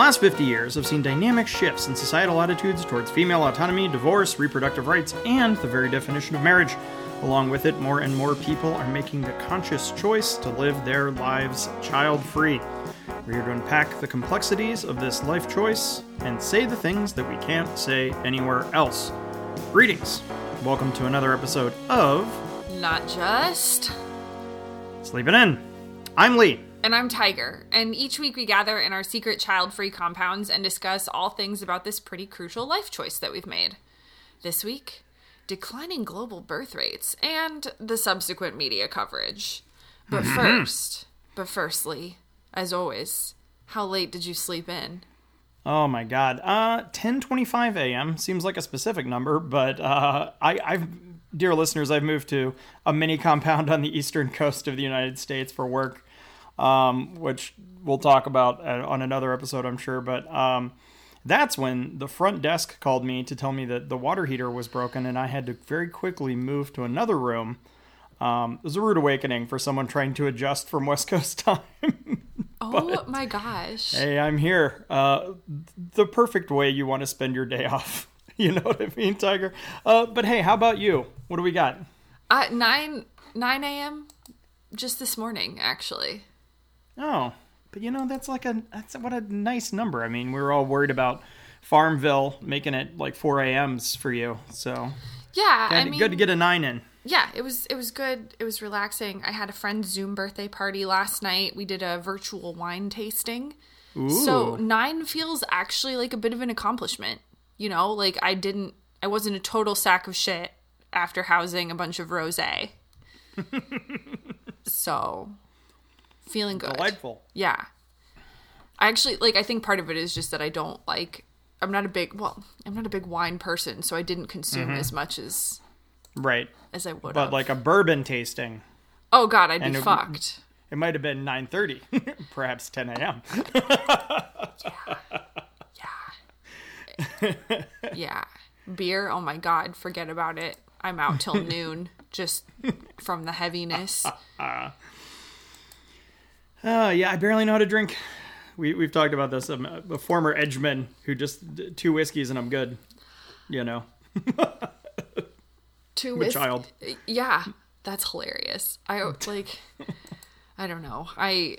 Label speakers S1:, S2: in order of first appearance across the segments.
S1: The last 50 years have seen dynamic shifts in societal attitudes towards female autonomy, divorce, reproductive rights, and the very definition of marriage. Along with it, more and more people are making the conscious choice to live their lives child free. We're here to unpack the complexities of this life choice and say the things that we can't say anywhere else. Greetings. Welcome to another episode of
S2: Not just.
S1: Sleeping In. I'm Lee.
S2: And I'm Tiger. And each week we gather in our secret child free compounds and discuss all things about this pretty crucial life choice that we've made. This week, declining global birth rates and the subsequent media coverage. But first, but firstly, as always, how late did you sleep in?
S1: Oh my god. Uh 10:25 a.m. seems like a specific number, but uh I I've dear listeners, I've moved to a mini compound on the eastern coast of the United States for work. Um, which we'll talk about uh, on another episode, I'm sure, but um that's when the front desk called me to tell me that the water heater was broken and I had to very quickly move to another room. Um, it was a rude awakening for someone trying to adjust from West Coast time.
S2: Oh my gosh.
S1: Hey, I'm here. Uh, the perfect way you want to spend your day off. You know what I mean, Tiger? Uh, but hey, how about you? What do we got?
S2: Uh, 9, 9 a.m. just this morning, actually.
S1: Oh, but you know that's like a that's what a nice number. I mean, we were all worried about Farmville making it like 4 a.m.s for you, so.
S2: Yeah,
S1: good,
S2: I mean,
S1: good to get a nine in.
S2: yeah it was it was good it was relaxing. I had a friend's zoom birthday party last night. We did a virtual wine tasting.
S1: Ooh,
S2: so nine feels actually like a bit of an accomplishment you know? Like i didn't i wasn't a total sack of shit after housing a bunch of rose so feeling good
S1: delightful.
S2: yeah i actually like i think part of it is just that i don't like i'm not a big well i'm not a big wine person so i didn't consume as much as
S1: Right,
S2: as i would
S1: Mm-hmm. but
S2: have
S1: like a bourbon tasting,
S2: oh god i'd be
S1: it-
S2: fucked
S1: it might have been 9:30, perhaps 10 a.m.
S2: Yeah. Yeah. yeah. Beer, oh my god, forget about it. I'm out till noon just from the heaviness.
S1: Uh, yeah, I barely know how to drink. We we've talked about this. I'm a, former edgeman who just two whiskeys and I'm good. You know,
S2: Two whis-
S1: child.
S2: Yeah, that's hilarious. I like I don't know. I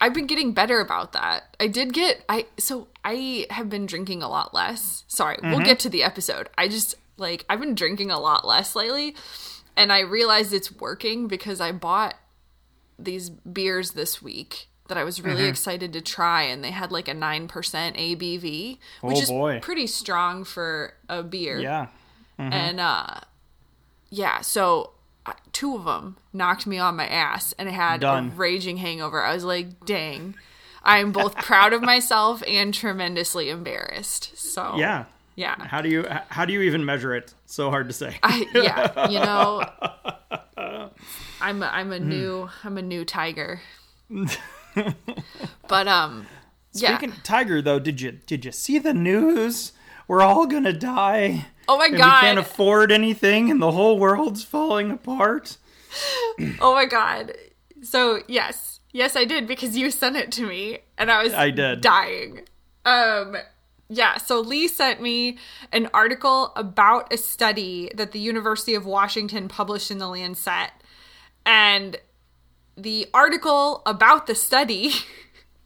S2: I've been getting better about that. I did get I so I have been drinking a lot less. Sorry, we'll get to the episode. I just like I've been drinking a lot less lately and I realized it's working because I bought these beers this week that I was really excited to try and they had like a 9% ABV, which
S1: Oh,
S2: is
S1: boy.
S2: pretty strong for a beer
S1: Yeah,
S2: and uh yeah so uh, two of them knocked me on my ass and i had
S1: Done.
S2: a raging hangover i was like dang i'm both proud of myself and tremendously embarrassed so
S1: yeah.
S2: Yeah
S1: How do you how do you even measure it? So hard to say.
S2: I, yeah you know i'm a, i'm a new i'm a new tiger but um yeah
S1: Speaking Tiger though, did you did you see the news? We're all gonna die.
S2: oh my
S1: And we can't afford anything, and the whole world's falling apart.
S2: oh my god so yes yes i did because you sent it to me and i was
S1: I did.
S2: dying um yeah so lee sent me an article about a study that the university of washington published in the lancet and the article about the study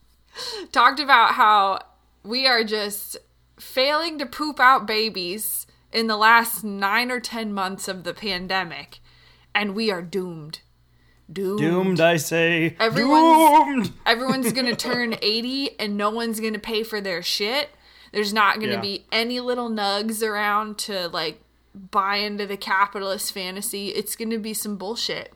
S2: talked about how we are just failing to poop out babies in the last nine or ten months of the pandemic and we are doomed doomed,
S1: Doomed, I say.
S2: Everyone's-
S1: Doomed.
S2: everyone's gonna turn 80 and no one's gonna pay for their shit there's not gonna
S1: Yeah.
S2: be any little nugs around to like buy into the capitalist fantasy it's gonna be some bullshit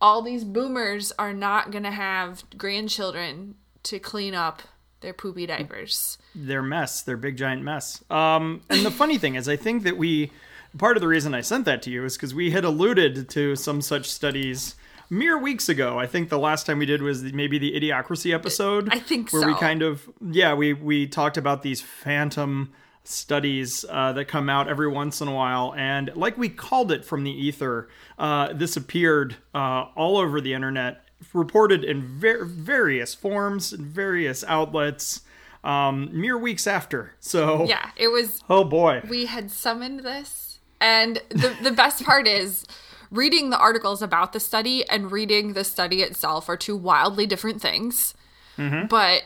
S2: all these boomers are not gonna have grandchildren to clean up their poopy diapers
S1: their mess, their big giant mess. Um, and the funny thing is, I think that we part of the reason I sent that to you is because we had alluded to some such studies mere weeks ago. I think the last time we did was maybe the idiocracy episode.
S2: I think
S1: where we kind of yeah we we talked about these phantom studies uh, that come out every once in a while, and like we called it from the ether, uh, this appeared uh, all over the internet, reported in ver- various forms and various outlets. um, mere weeks after. So
S2: Yeah, it was
S1: oh boy,
S2: we had summoned this and the the best part is reading the articles about the study and reading the study itself are two wildly different things. Mm-hmm. But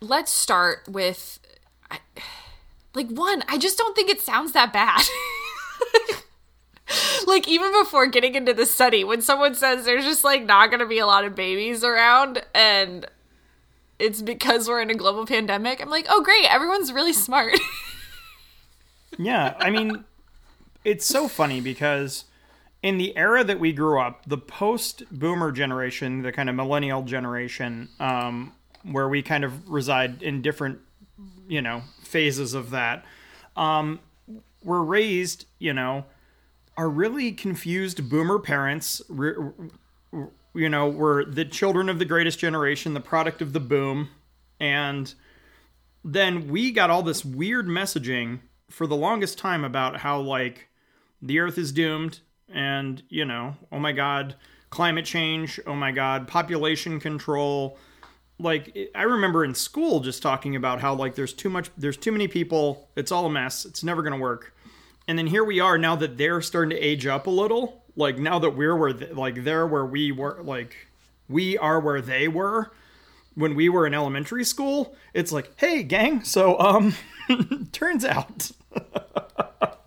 S2: let's start with I- like one i just don't think it sounds that bad. Like even before getting into the study when someone says there's just like not going to be a lot of babies around and it's because we're in a global pandemic i'm like oh great everyone's really smart.
S1: Yeah. I mean, it's so funny because in the era that we grew up, the post-boomer generation, the kind of millennial generation, um, where we kind of reside in different, you know, phases of that, um, were raised, you know, are really confused boomer parents. Re- you know, were the children of the greatest generation, the product of the boom, and then we got all this weird messaging for the longest time about how like the earth is doomed and you know oh my god climate change oh my god population control. Like i remember in school just talking about how like there's too much there's too many people it's all a mess it's never going to work. And then here we are now that they're starting to age up a little like now that we're where th- like they're where we were like we are where they were when we were in elementary school it's like hey gang so um turns out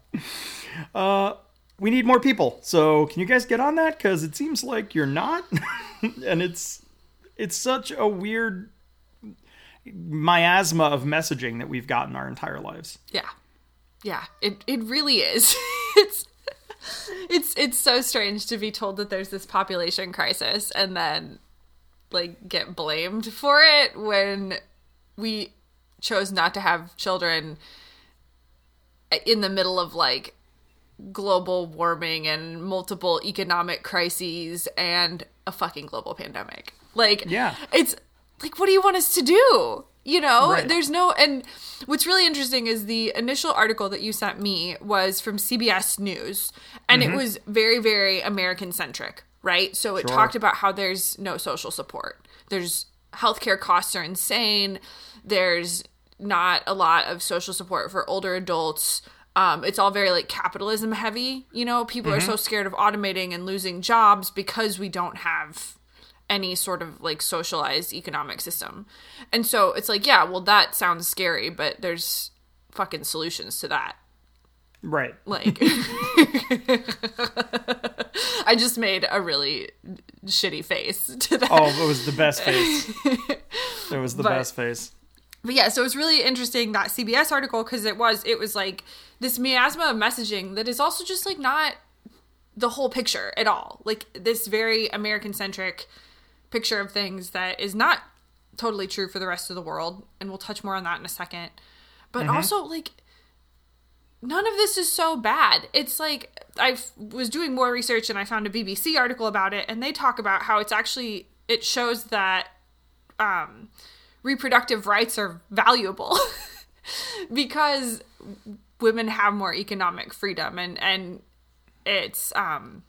S1: uh we need more people. So can you guys get on that? Because it seems like you're not. And it's it's such a weird miasma of messaging that we've gotten our entire lives.
S2: Yeah. Yeah, it it really is. it's it's it's so strange to be told that there's this population crisis and then like get blamed for it when we chose not to have children in the middle of like global warming and multiple economic crises and a fucking global pandemic. Like
S1: Yeah.
S2: it's like what do you want us to do? You know,
S1: Right.
S2: there's no and what's really interesting is the initial article that you sent me was from CBS News and it mm-hmm. was very very American centric, right? So it
S1: Sure.
S2: talked about how there's no social support. There's healthcare costs are insane. There's not a lot of social support for older adults. Um, it's all very like capitalism heavy. You know, people are so scared of automating and losing jobs because we don't have any sort of like socialized economic system. And so it's like, yeah, well, that sounds scary, but there's fucking solutions to that.
S1: right
S2: Like, I just made a really shitty face to that.
S1: oh it was the best face it was the
S2: But-
S1: best face
S2: But yeah, so it's really interesting that CBS article because it was it was like this miasma of messaging that is also just like not the whole picture at all. Like this very American centric picture of things that is not totally true for the rest of the world, and we'll touch more on that in a second. But also like none of this is so bad. It's like I was doing more research and I found a BBC article about it, and they talk about how it's actually it shows that um, reproductive rights are valuable because women have more economic freedom, and and it's um,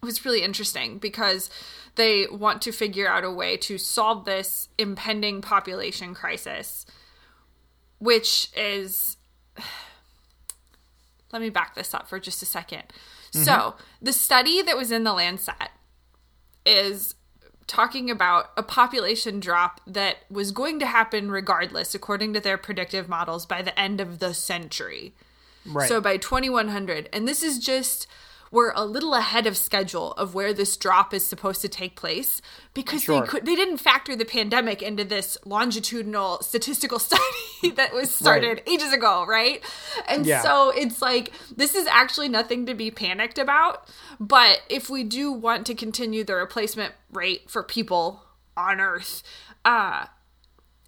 S2: it was really interesting because they want to figure out a way to solve this impending population crisis, which is let me back this up for just a 2nd So, the study that was in the Lancet is talking about a population drop that was going to happen regardless, according to their predictive models, by the end of the century.
S1: right
S2: So, by 2100. And this is just. We're a little ahead of schedule of where this drop is supposed to take place because
S1: Sure.
S2: they could they didn't factor the pandemic into this longitudinal statistical study that was started ages ago, right? And
S1: Yeah.
S2: so it's like this is actually nothing to be panicked about, but if we do want to continue the replacement rate for people on earth, uh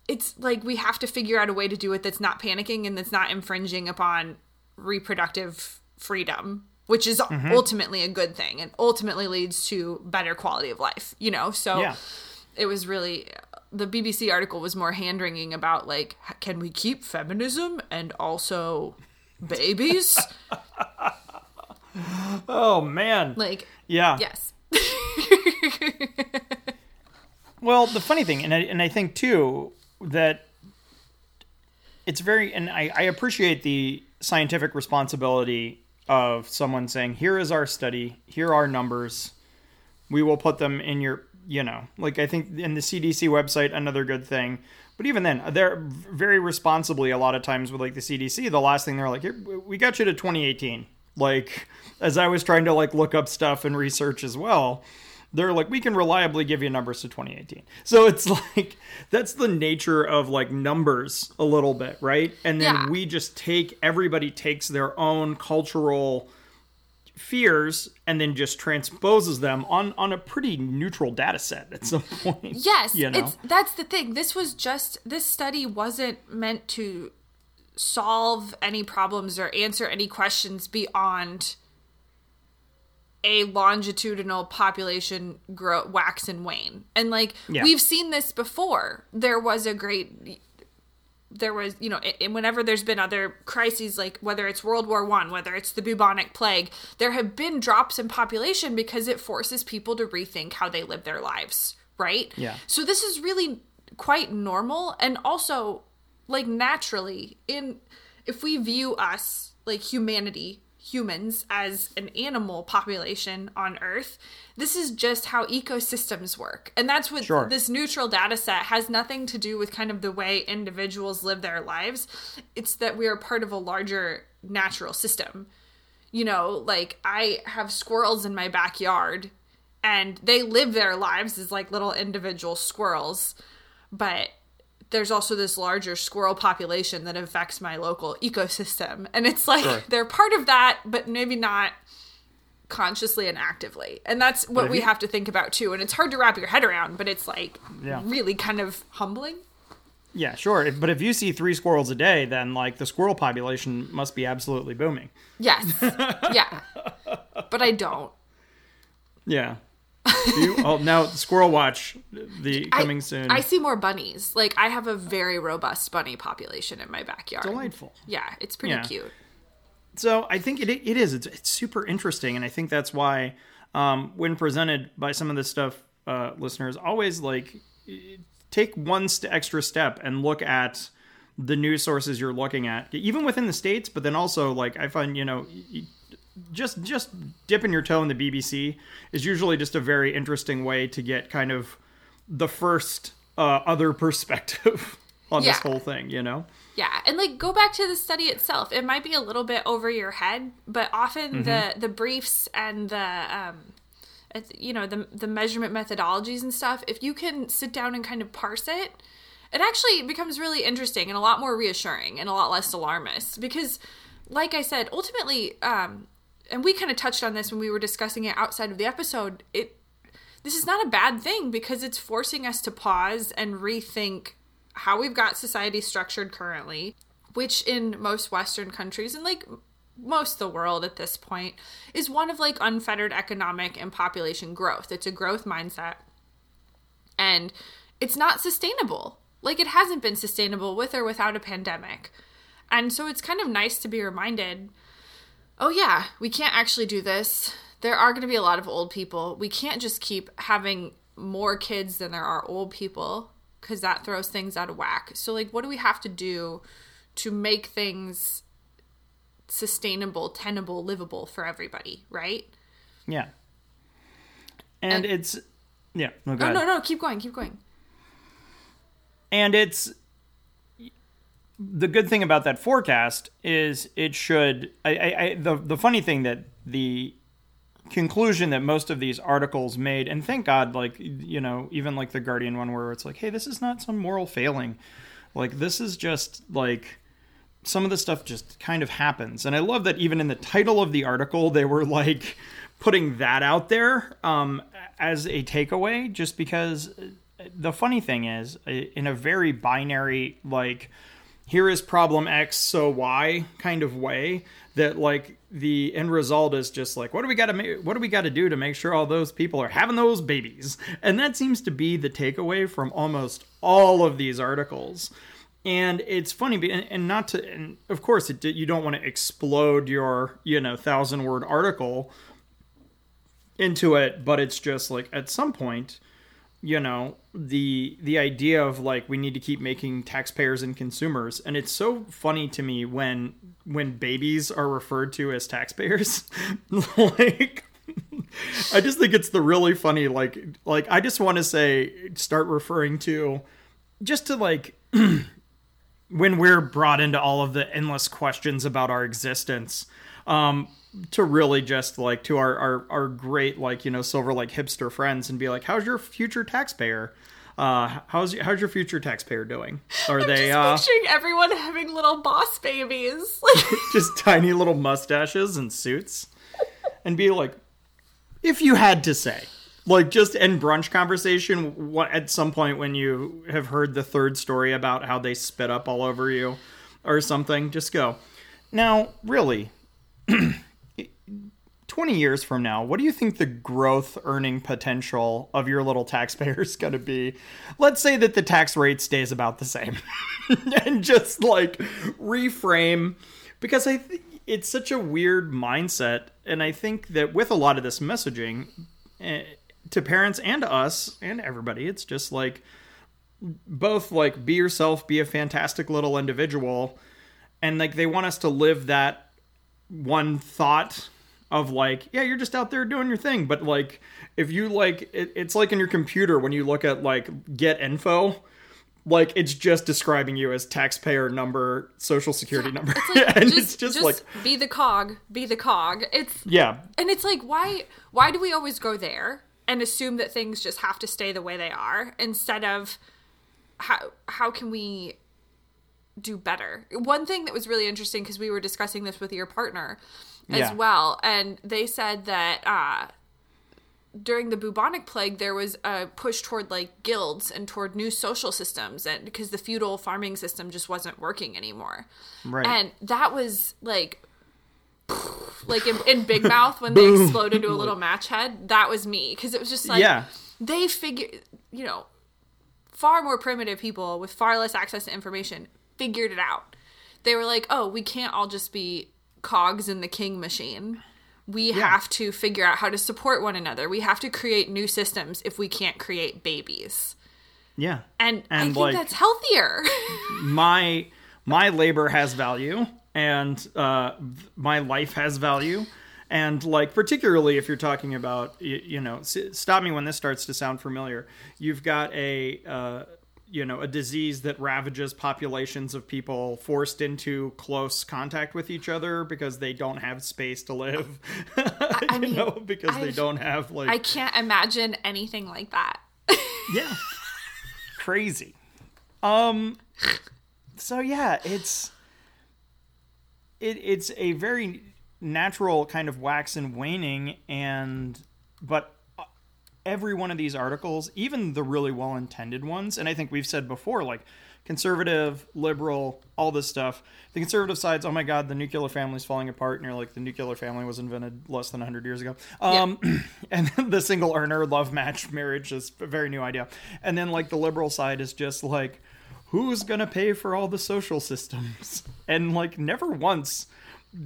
S2: it's like we have to figure out a way to do it that's not panicking and that's not infringing upon reproductive freedom which is mm-hmm. ultimately a good thing. And ultimately leads to better quality of life you know? So
S1: Yeah.
S2: it was really the BBC article was more hand wringing about like can we keep feminism and also babies?
S1: Oh man.
S2: Like
S1: yeah.
S2: yes.
S1: Well, the funny thing, and I, and I think too that it's very and I, I appreciate the scientific responsibility of someone saying here is our study here are numbers we will put them in your you know. Like i think in the cdc website another good thing. But even then they're very responsibly a lot of times with like the cdc the last thing they're like here we got you to 2018 like as i was trying to like look up stuff and research as well they're like we can reliably give you numbers to 2018 so it's like that's the nature of like numbers a little bit right and then
S2: Yeah.
S1: we just take everybody takes their own cultural fears and then just transposes them on on a pretty neutral data set at some point
S2: Yes,
S1: you know
S2: it's that's the thing. This was just this study wasn't meant to solve any problems or answer any questions beyond a longitudinal population grow wax and wane. And like
S1: Yeah.
S2: we've seen this before. There was a great there was you know and whenever there's been other crises like whether it's world war one whether it's the bubonic plague there have been drops in population because it forces people to rethink how they live their lives right
S1: Yeah.
S2: so this is really quite normal and also like naturally in if we view us like humanity humans as an animal population on earth this is just how ecosystems work. And that's what
S1: Sure.
S2: this neutral data set has nothing to do with kind of the way individuals live their lives. It's that we are part of a larger natural system. You know like i have squirrels in my backyard and they live their lives as like little individual squirrels but there's also this larger squirrel population that affects my local ecosystem. And it's like
S1: Sure.
S2: they're part of that but maybe not consciously and actively. And that's what we
S1: you-
S2: have to think about too. And it's hard to wrap your head around but it's like
S1: Yeah.
S2: really kind of humbling.
S1: Yeah sure. If, but if you see three squirrels a day then like the squirrel population must be absolutely booming.
S2: Yes. Yeah. But i don't.
S1: Yeah you, oh now squirrel watch the
S2: I-
S1: coming soon
S2: i see more bunnies like i have a very robust bunny population in my backyard
S1: delightful
S2: yeah it's pretty
S1: Yeah.
S2: cute
S1: So I think it it is. It's, it's super interesting, and I think that's why um, when presented by some of this stuff, uh, listeners always like take one st- extra step and look at the news sources you're looking at, even within the states. But then also like I find you know. Just just dipping your toe in the BBC is usually just a very interesting way to get kind of the first uh, other perspective on this whole thing, you know?
S2: Yeah, and like go back to the study itself. It might be a little bit over your head, but often the the briefs and the um you know the the measurement methodologies and stuff, if you can sit down and kind of parse it, it actually becomes really interesting and a lot more reassuring and a lot less alarmist because like I said, ultimately um and we kind of touched on this when we were discussing it outside of the episode, it this is not a bad thing because it's forcing us to pause and rethink how we've got society structured currently, which in most Western countries and like most the world at this point is one of like unfettered economic and population growth. It's a growth mindset. And it's not sustainable. Like it hasn't been sustainable with or without a pandemic. And so it's kind of nice to be reminded oh, yeah, we can't actually do this. There are going to be a lot of old people. We can't just keep having more kids than there are old people because that throws things out of whack. So, like, what do we have to do to make things sustainable, tenable, livable for everybody, right?
S1: Yeah. And,
S2: And-
S1: it's yeah, no,
S2: oh,
S1: ahead.
S2: no, no, keep going, keep going.
S1: And it's the good thing about that forecast is it should. I, I, I the the funny thing that the conclusion that most of these articles made, and thank God, like you know, even like the Guardian one where it's like, hey, this is not some moral failing, like this is just like some of the stuff just kind of happens. And I love that even in the title of the article, they were like putting that out there um, as a takeaway, just because the funny thing is, in a very binary, like, here is problem X, so Y kind of way, that like the end result is just like, what do we got to make? What do we got to do to make sure all those people are having those babies? And that seems to be the takeaway from almost all of these articles and it's funny and, not to and of course it, you don't want to explode your you know thousand word article into it but it's just like at some point you know the the idea of like we need to keep making taxpayers and consumers. And it's so funny to me when when babies are referred to as taxpayers. Like i just think it's the really funny like like i just want to say start referring to just to like when we're brought into all of the endless questions about our existence. Um to really just like to our, our our great like you know silver like hipster friends and be like how's your future taxpayer uh how's how's your future taxpayer doing are
S2: I'm
S1: they
S2: just
S1: uh
S2: picturing everyone having little boss babies.
S1: Like just tiny little mustaches and suits and be like if you had to say like just in brunch conversation what at some point when you have heard the third story about how they spit up all over you or something just go now really 20 years from now, what do you think the growth earning potential of your little taxpayer is going to be? Let's say that the tax rate stays about the same and just like reframe because I think it's such a weird mindset. And I think that with a lot of this messaging eh, to parents and to us and everybody, it's just like both like be yourself, be a fantastic little individual. And like they want us to live that one thought of like yeah you're just out there doing your thing. But like if you like it, it's like in your computer when you look at like get info like it's just describing you as taxpayer number social security number. and
S2: just,
S1: it's just,
S2: just
S1: like
S2: be the cog, be the cog. It's
S1: yeah.
S2: and it's like why why do we always go there and assume that things just have to stay the way they are instead of how how can we do better? One thing that was really interesting because we were discussing this with your partner as
S1: Yeah.
S2: well. And they said that uh during the bubonic plague there was a push toward like guilds and toward new social systems and because the feudal farming system just wasn't working anymore.
S1: Right.
S2: And that was like like in, in big mouth when they explode into a little match head that was me. Because it was just like
S1: Yeah.
S2: they figure you know far more primitive people with far less access to information figured it out. They were like oh we can't all just be cogs in the king machine we have to figure out how to support one another. We have to create new systems if we can't create babies.
S1: Yeah.
S2: And, i
S1: And,
S2: think
S1: like-
S2: that's healthier.
S1: my my labor has value and uh, my life has value. And like particularly if you're talking about you, you know s- stop me when this starts to sound familiar. You've got a uh, you know a disease that ravages populations of people forced into close contact with each other because they don't have space to live you
S2: mean,
S1: know because they
S2: I've-
S1: don't have like
S2: i can't imagine anything like that.
S1: Yeah. Crazy. Um so yeah it's it, it's a very natural kind of wax and waning and but every one of these articles even the really well intended ones and i think we've said before like conservative liberal all this stuff the conservative side's oh my god the nuclear family's falling apart and you're like the nuclear family was invented less than 100 years ago. Um and the single earner love match marriage is a very new idea. And then like the liberal side is just like who's gonna pay for all the social systems? And like never once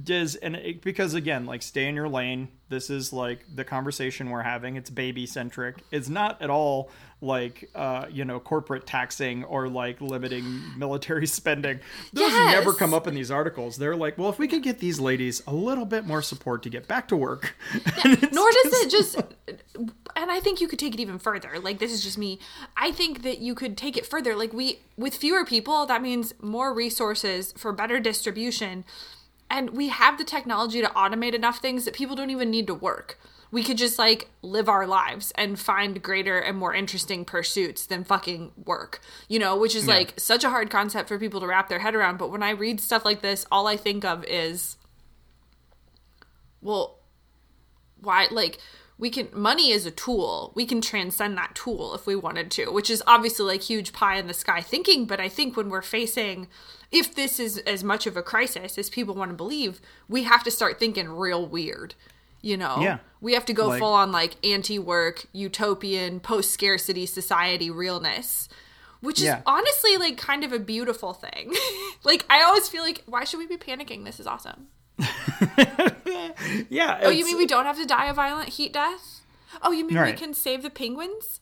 S1: does and it, because again like stay in your lane. This is like the conversation we're having. It's baby centric it's not at all like uh you know corporate taxing or like limiting military spending. Those
S2: Yes.
S1: never come up in these articles. They're like well if we could get these ladies a little bit more support to get back to work. It's
S2: nor does it just and i think you could take it even further. Like this is just me. I think that you could take it further. Like we with fewer people that means more resources for better distribution and we have the technology to automate enough things that people don't even need to work. We could just like live our lives and find greater and more interesting pursuits than fucking work you know which is like such a hard concept for people to wrap their head around. But when i read stuff like this all i think of is well why like we can money is a tool. We can transcend that tool if we wanted to which is obviously like huge pie in the sky thinking. But i think when we're facing if this is as much of a crisis as people want to believe we have to start thinking real weird you know
S1: Yeah.
S2: we have to go
S1: Like-
S2: full on like anti-work utopian post-scarcity society realness which is honestly like kind of a beautiful thing like i always feel like why should we be panicking this is awesome
S1: yeah
S2: Oh, you mean we don't have to die a violent heat death? Oh, you mean
S1: Right.
S2: we can save the penguins?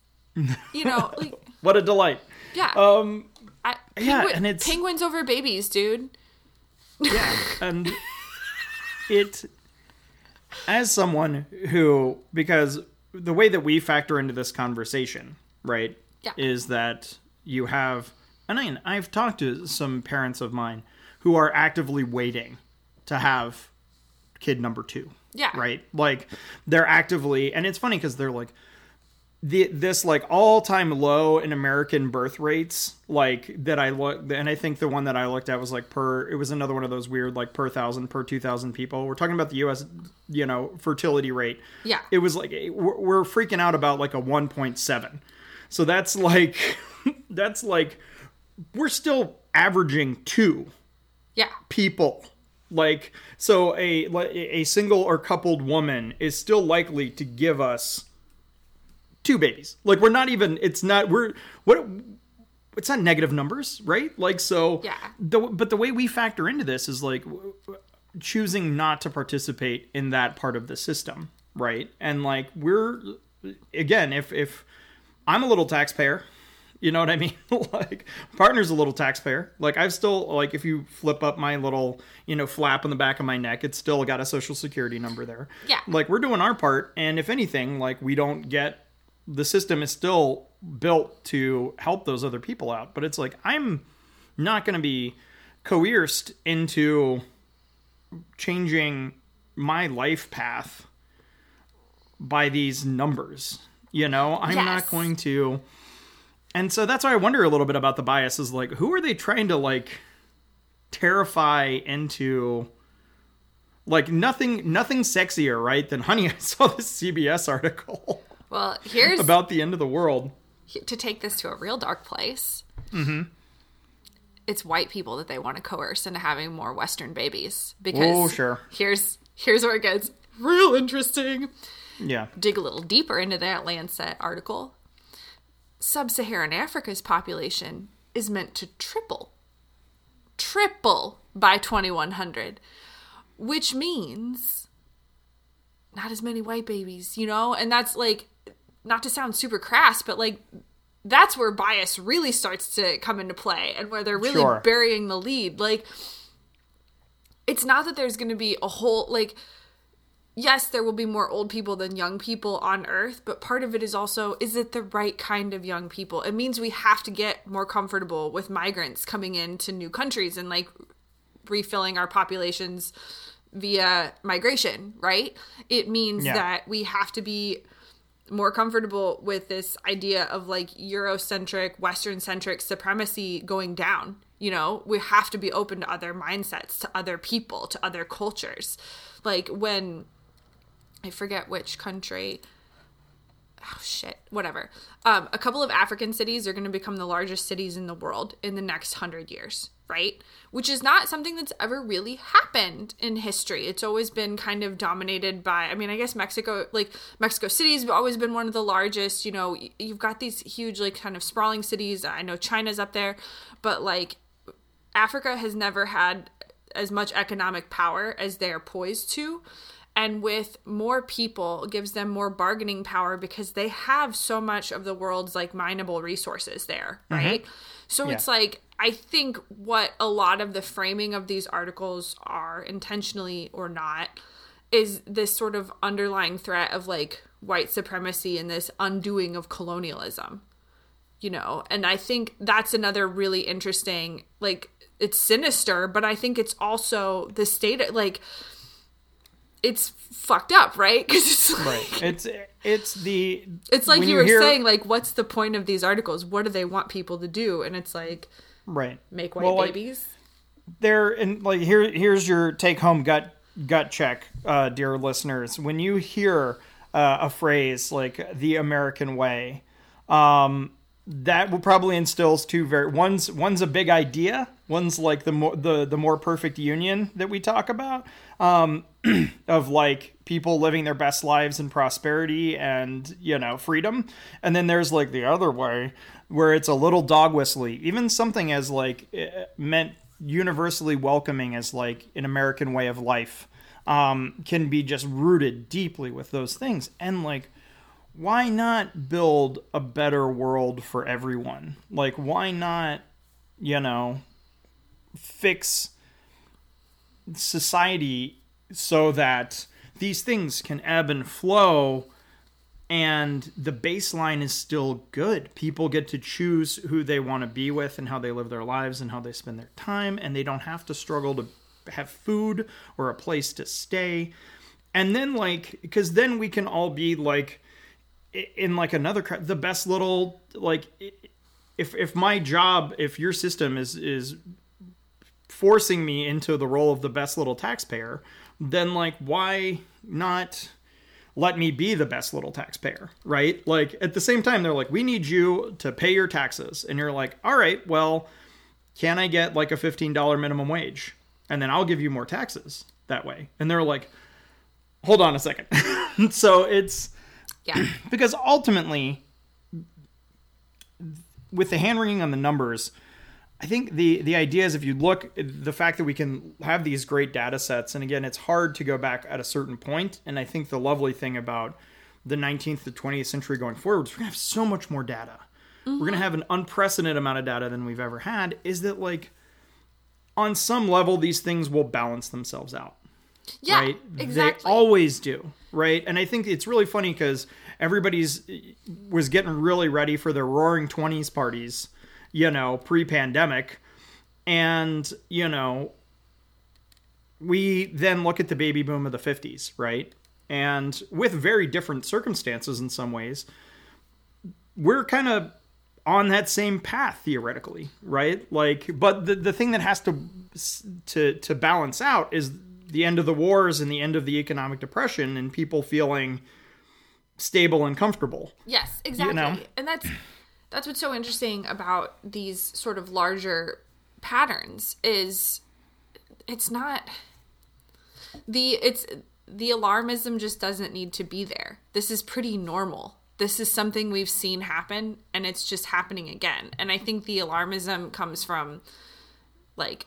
S2: You know, like
S1: What a delight.
S2: yeah.
S1: Um,
S2: I,
S1: yeah, and it's-
S2: penguins over babies, dude.
S1: yeah, and it as someone who because the way that we factor into this conversation, right,
S2: Yeah.
S1: is that you have and I, I've talked to some parents of mine who are actively waiting to have kid number two.
S2: Yeah.
S1: Right? Like they're actively and it's funny because they're like the this like all time low in American birth rates, like that I looked, and I think the one that I looked at was like per. It was another one of those weird like per thousand, per two thousand people. We're talking about the U.S. you know fertility rate.
S2: Yeah.
S1: it was like we're, we're freaking out about like a one point seven. So that's like that's like we're still averaging two
S2: Yeah.
S1: people like so a a single or coupled woman is still likely to give us two babies like we're not even it's not we're what it's not negative numbers right like so
S2: Yeah.
S1: the, but the way we factor into this is like choosing not to participate in that part of the system right and like we're again if if i'm a little taxpayer you know what I mean? like partner's a little taxpayer. Like I've still like if you flip up my little, you know, flap on the back of my neck, it's still got a social security number there.
S2: Yeah.
S1: Like we're doing our part and if anything, like we don't get the system is still built to help those other people out, but it's like I'm not going to be coerced into changing my life path by these numbers. You know, I'm
S2: Yes.
S1: not going to and so that's why I wonder a little bit about the bias is like who are they trying to like terrify into like nothing nothing sexier, right? Than honey, I saw this CBS article
S2: Well, here's
S1: about the end of the world.
S2: to take this to a real dark place. Mm-hmm. It's white people that they want to coerce into having more Western babies because
S1: Oh, sure.
S2: here's here's where it gets real interesting.
S1: Yeah.
S2: dig a little deeper into that Lancet article, sub Saharan Africa's population is meant to triple. Triple by 2100, which means not as many white babies, you know? And that's like, not to sound super crass, but like, that's where bias really starts to come into play and where they're really
S1: Sure.
S2: burying the lead. Like, it's not that there's going to be a whole, like, yes, there will be more old people than young people on Earth, but part of it is also is it the right kind of young people? It means we have to get more comfortable with migrants coming into new countries and like refilling our populations via migration, right? It means
S1: Yeah.
S2: that we have to be more comfortable with this idea of like Eurocentric, Western centric supremacy going down. You know, we have to be open to other mindsets, to other people, to other cultures. Like when I forget which country. Shit, whatever. Um, a couple of African cities are going to become the largest cities in the world in the next hundred years, right? Which is not something that's ever really happened in history. It's always been kind of dominated by. I mean, I guess Mexico, like Mexico City, has always been one of the largest. You know, you've got these huge, like, kind of sprawling cities. I know China's up there, but like Africa has never had as much economic power as they are poised to. And with more people, gives them more bargaining power because they have so much of the world's like mineable resources there, mm-hmm. right? So it's like, I think what a lot of the framing of these articles are, intentionally or not, is this sort of underlying threat of like white supremacy and this undoing of colonialism you know? And i think that's another really interesting like it's sinister but i think it's also the state like it's fucked up right? Because it's like,
S1: Right. It's it's the
S2: it's like
S1: when
S2: you, were
S1: hear-
S2: saying like what's the point of these articles? What do they want people to do? And it's like
S1: right.
S2: make white
S1: Well, like,
S2: babies?
S1: there and like here here's your take home gut gut check uh dear listeners. When you hear uh, a phrase like the american way um that will probably instills two very one's one's a big idea one's like the more the the more perfect union that we talk about um of like people living their best lives in prosperity and you know freedom. And then there's like the other way where it's a little dog whistly. Even something as like eh, meant universally welcoming as like an american way of life um can be just rooted deeply with those things. And like why not build a better world for everyone? Like, why not, you know, fix society so that these things can ebb and flow and the baseline is still good. People get to choose who they want to be with and how they live their lives and how they spend their time, and they don't have to struggle to have food or a place to stay. And then, like, because then we can all be like, in like another the best little like if if my job if your system is is forcing me into the role of the best little taxpayer then like why not let me be the best little taxpayer right? Like at the same time they're like we need you to pay your taxes. And you're like all right well can i get like a $15 minimum wage? And then i'll give you more taxes that way. And they're like hold on a second. So it's
S2: yeah.
S1: because ultimately, with the hand wringing on the numbers, I think the the idea is if you look the fact that we can have these great data sets, and again, it's hard to go back at a certain point. And I think the lovely thing about the 19th to 20th century going forward is we're gonna have so much more data. Mm-hmm. We're gonna have an unprecedented amount of data than we've ever had. Is that like on some level these things will balance themselves out?
S2: Yeah, right? exactly.
S1: They always do, right? And I think it's really funny because everybody's was getting really ready for their Roaring Twenties parties, you know, pre-pandemic, and you know, we then look at the baby boom of the '50s, right? And with very different circumstances in some ways, we're kind of on that same path theoretically, right? Like, but the the thing that has to to to balance out is the end of the wars and the end of the economic depression and people feeling stable and comfortable.
S2: Yes, exactly. You know? And that's that's what's so interesting about these sort of larger patterns is it's not the it's the alarmism just doesn't need to be there. This is pretty normal. This is something we've seen happen and it's just happening again. And I think the alarmism comes from like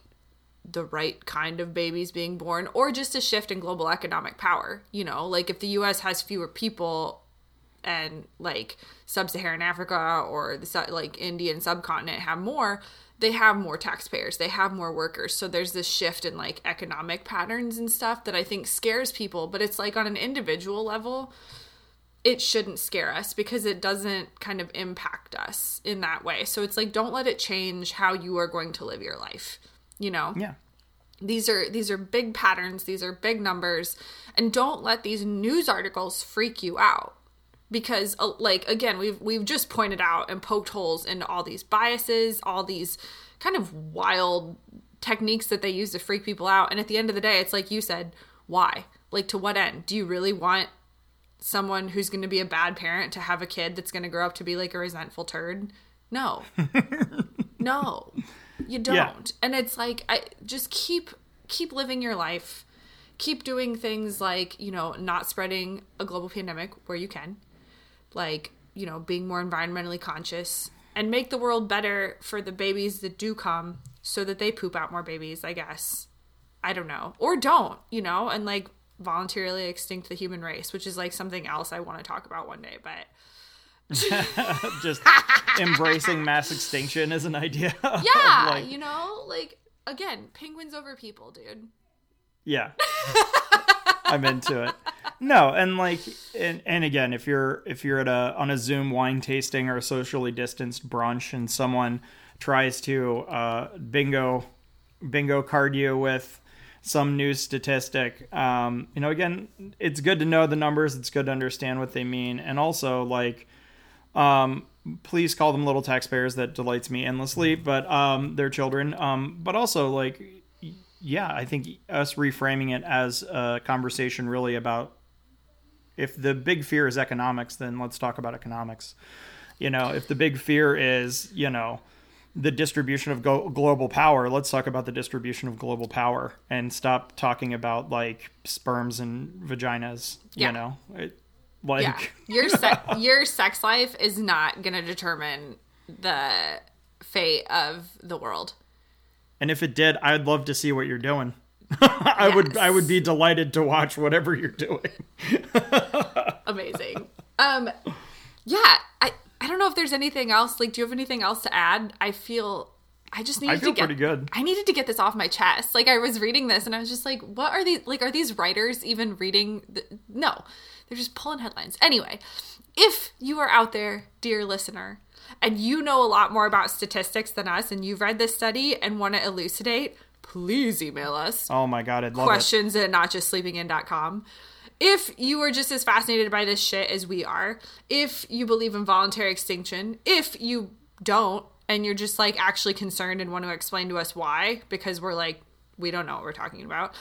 S2: the right kind of babies being born or just a shift in global economic power you know like if the US has fewer people and like sub-Saharan Africa or the like Indian subcontinent have more they have more taxpayers they have more workers. So there's this shift in like economic patterns and stuff that I think scares people but it's like on an individual level it shouldn't scare us because it doesn't kind of impact us in that way. So it's like don't let it change how you are going to live your life you know?
S1: Yeah.
S2: These are these are big patterns these are big numbers and don't let these news articles freak you out because uh, like again we've we've just pointed out and poked holes into all these biases all these kind of wild techniques that they use to freak people out and at the end of the day it's like you said why like to what end do you really want someone who's going to be a bad parent to have a kid that's going to grow up to be like a resentful turd no no you don't. Yeah. And it's like I just keep keep living your life. Keep doing things like, you know, not spreading a global pandemic where you can. Like, you know, being more environmentally conscious and make the world better for the babies that do come so that they poop out more babies, I guess. I don't know. Or don't, you know, and like voluntarily extinct the human race, which is like something else I want to talk about one day, but
S1: just embracing mass extinction as an idea.
S2: Yeah, like, you know, like again, penguins over people, dude.
S1: Yeah. I'm into it. No, and like and, and again, if you're if you're at a on a Zoom wine tasting or a socially distanced brunch and someone tries to uh, bingo bingo card you with some new statistic, um, you know, again, it's good to know the numbers. It's good to understand what they mean, and also like um, please call them little taxpayers. That delights me endlessly. But um, they're children. Um, but also like, yeah, I think us reframing it as a conversation really about if the big fear is economics, then let's talk about economics. You know, if the big fear is you know the distribution of go- global power, let's talk about the distribution of global power and stop talking about like sperms and vaginas. Yeah. You know, it, like yeah.
S2: your se- your sex life is not going to determine the fate of the world.
S1: And if it did, I'd love to see what you're doing. I yes. would I would be delighted to watch whatever you're doing.
S2: Amazing. Um yeah, I I don't know if there's anything else. Like, do you have anything else to add? I feel I just needed
S1: feel
S2: to get
S1: pretty good.
S2: I needed to get this off my chest. Like I was reading this and I was just like, what are these like are these writers even reading the, no. They're just pulling headlines. Anyway, if you are out there, dear listener, and you know a lot more about statistics than us and you've read this study and want to elucidate, please email us
S1: Oh my god, I'd love
S2: questions at notjustsleepingin.com. If you are just as fascinated by this shit as we are, if you believe in voluntary extinction, if you don't, and you're just like actually concerned and want to explain to us why, because we're like, we don't know what we're talking about.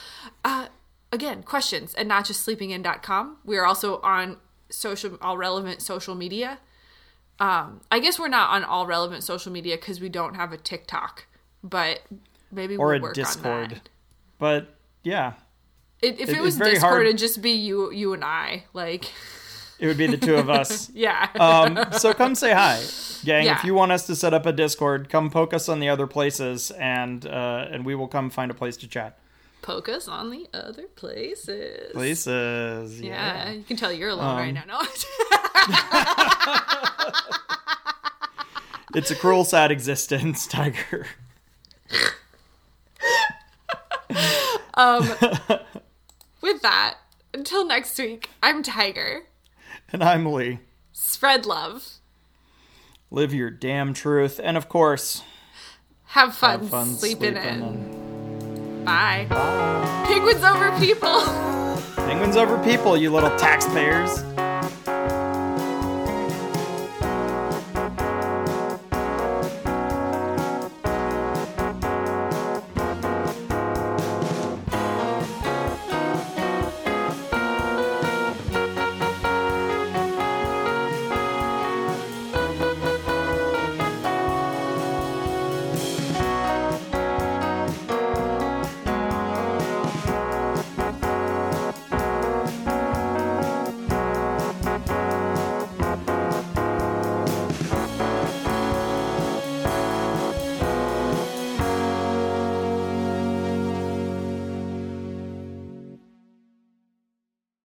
S2: Uh, again, questions at notjustsleepingin.com. We are also on social, all relevant social media. Um, I guess we're not on all relevant social media because we don't have a TikTok, but maybe
S1: Or
S2: we'll
S1: a
S2: work on
S1: Discord.
S2: that.
S1: But yeah,
S2: It, if
S1: It-
S2: it, was Discord,
S1: hard-
S2: it'd just be you, you and I. Like,
S1: it would be the two of us.
S2: yeah,
S1: um, so come say hi, gang.
S2: Yeah.
S1: If you want us to set up a Discord, come poke us on the other places, and uh, and we will come find a place to chat.
S2: Poke us on the other places.
S1: Places,
S2: Yeah,
S1: yeah.
S2: you can tell you're alone
S1: Um,
S2: right now. No.
S1: It's a cruel, sad existence, Tiger.
S2: um, With that, until next week, I'm Tiger.
S1: And I'm Lee.
S2: Spread love.
S1: Live your damn truth, and of course,
S2: Have fun,
S1: have fun
S2: sleeping
S1: in.
S2: Bye. Penguins over people.
S1: Penguins over people, you little taxpayers.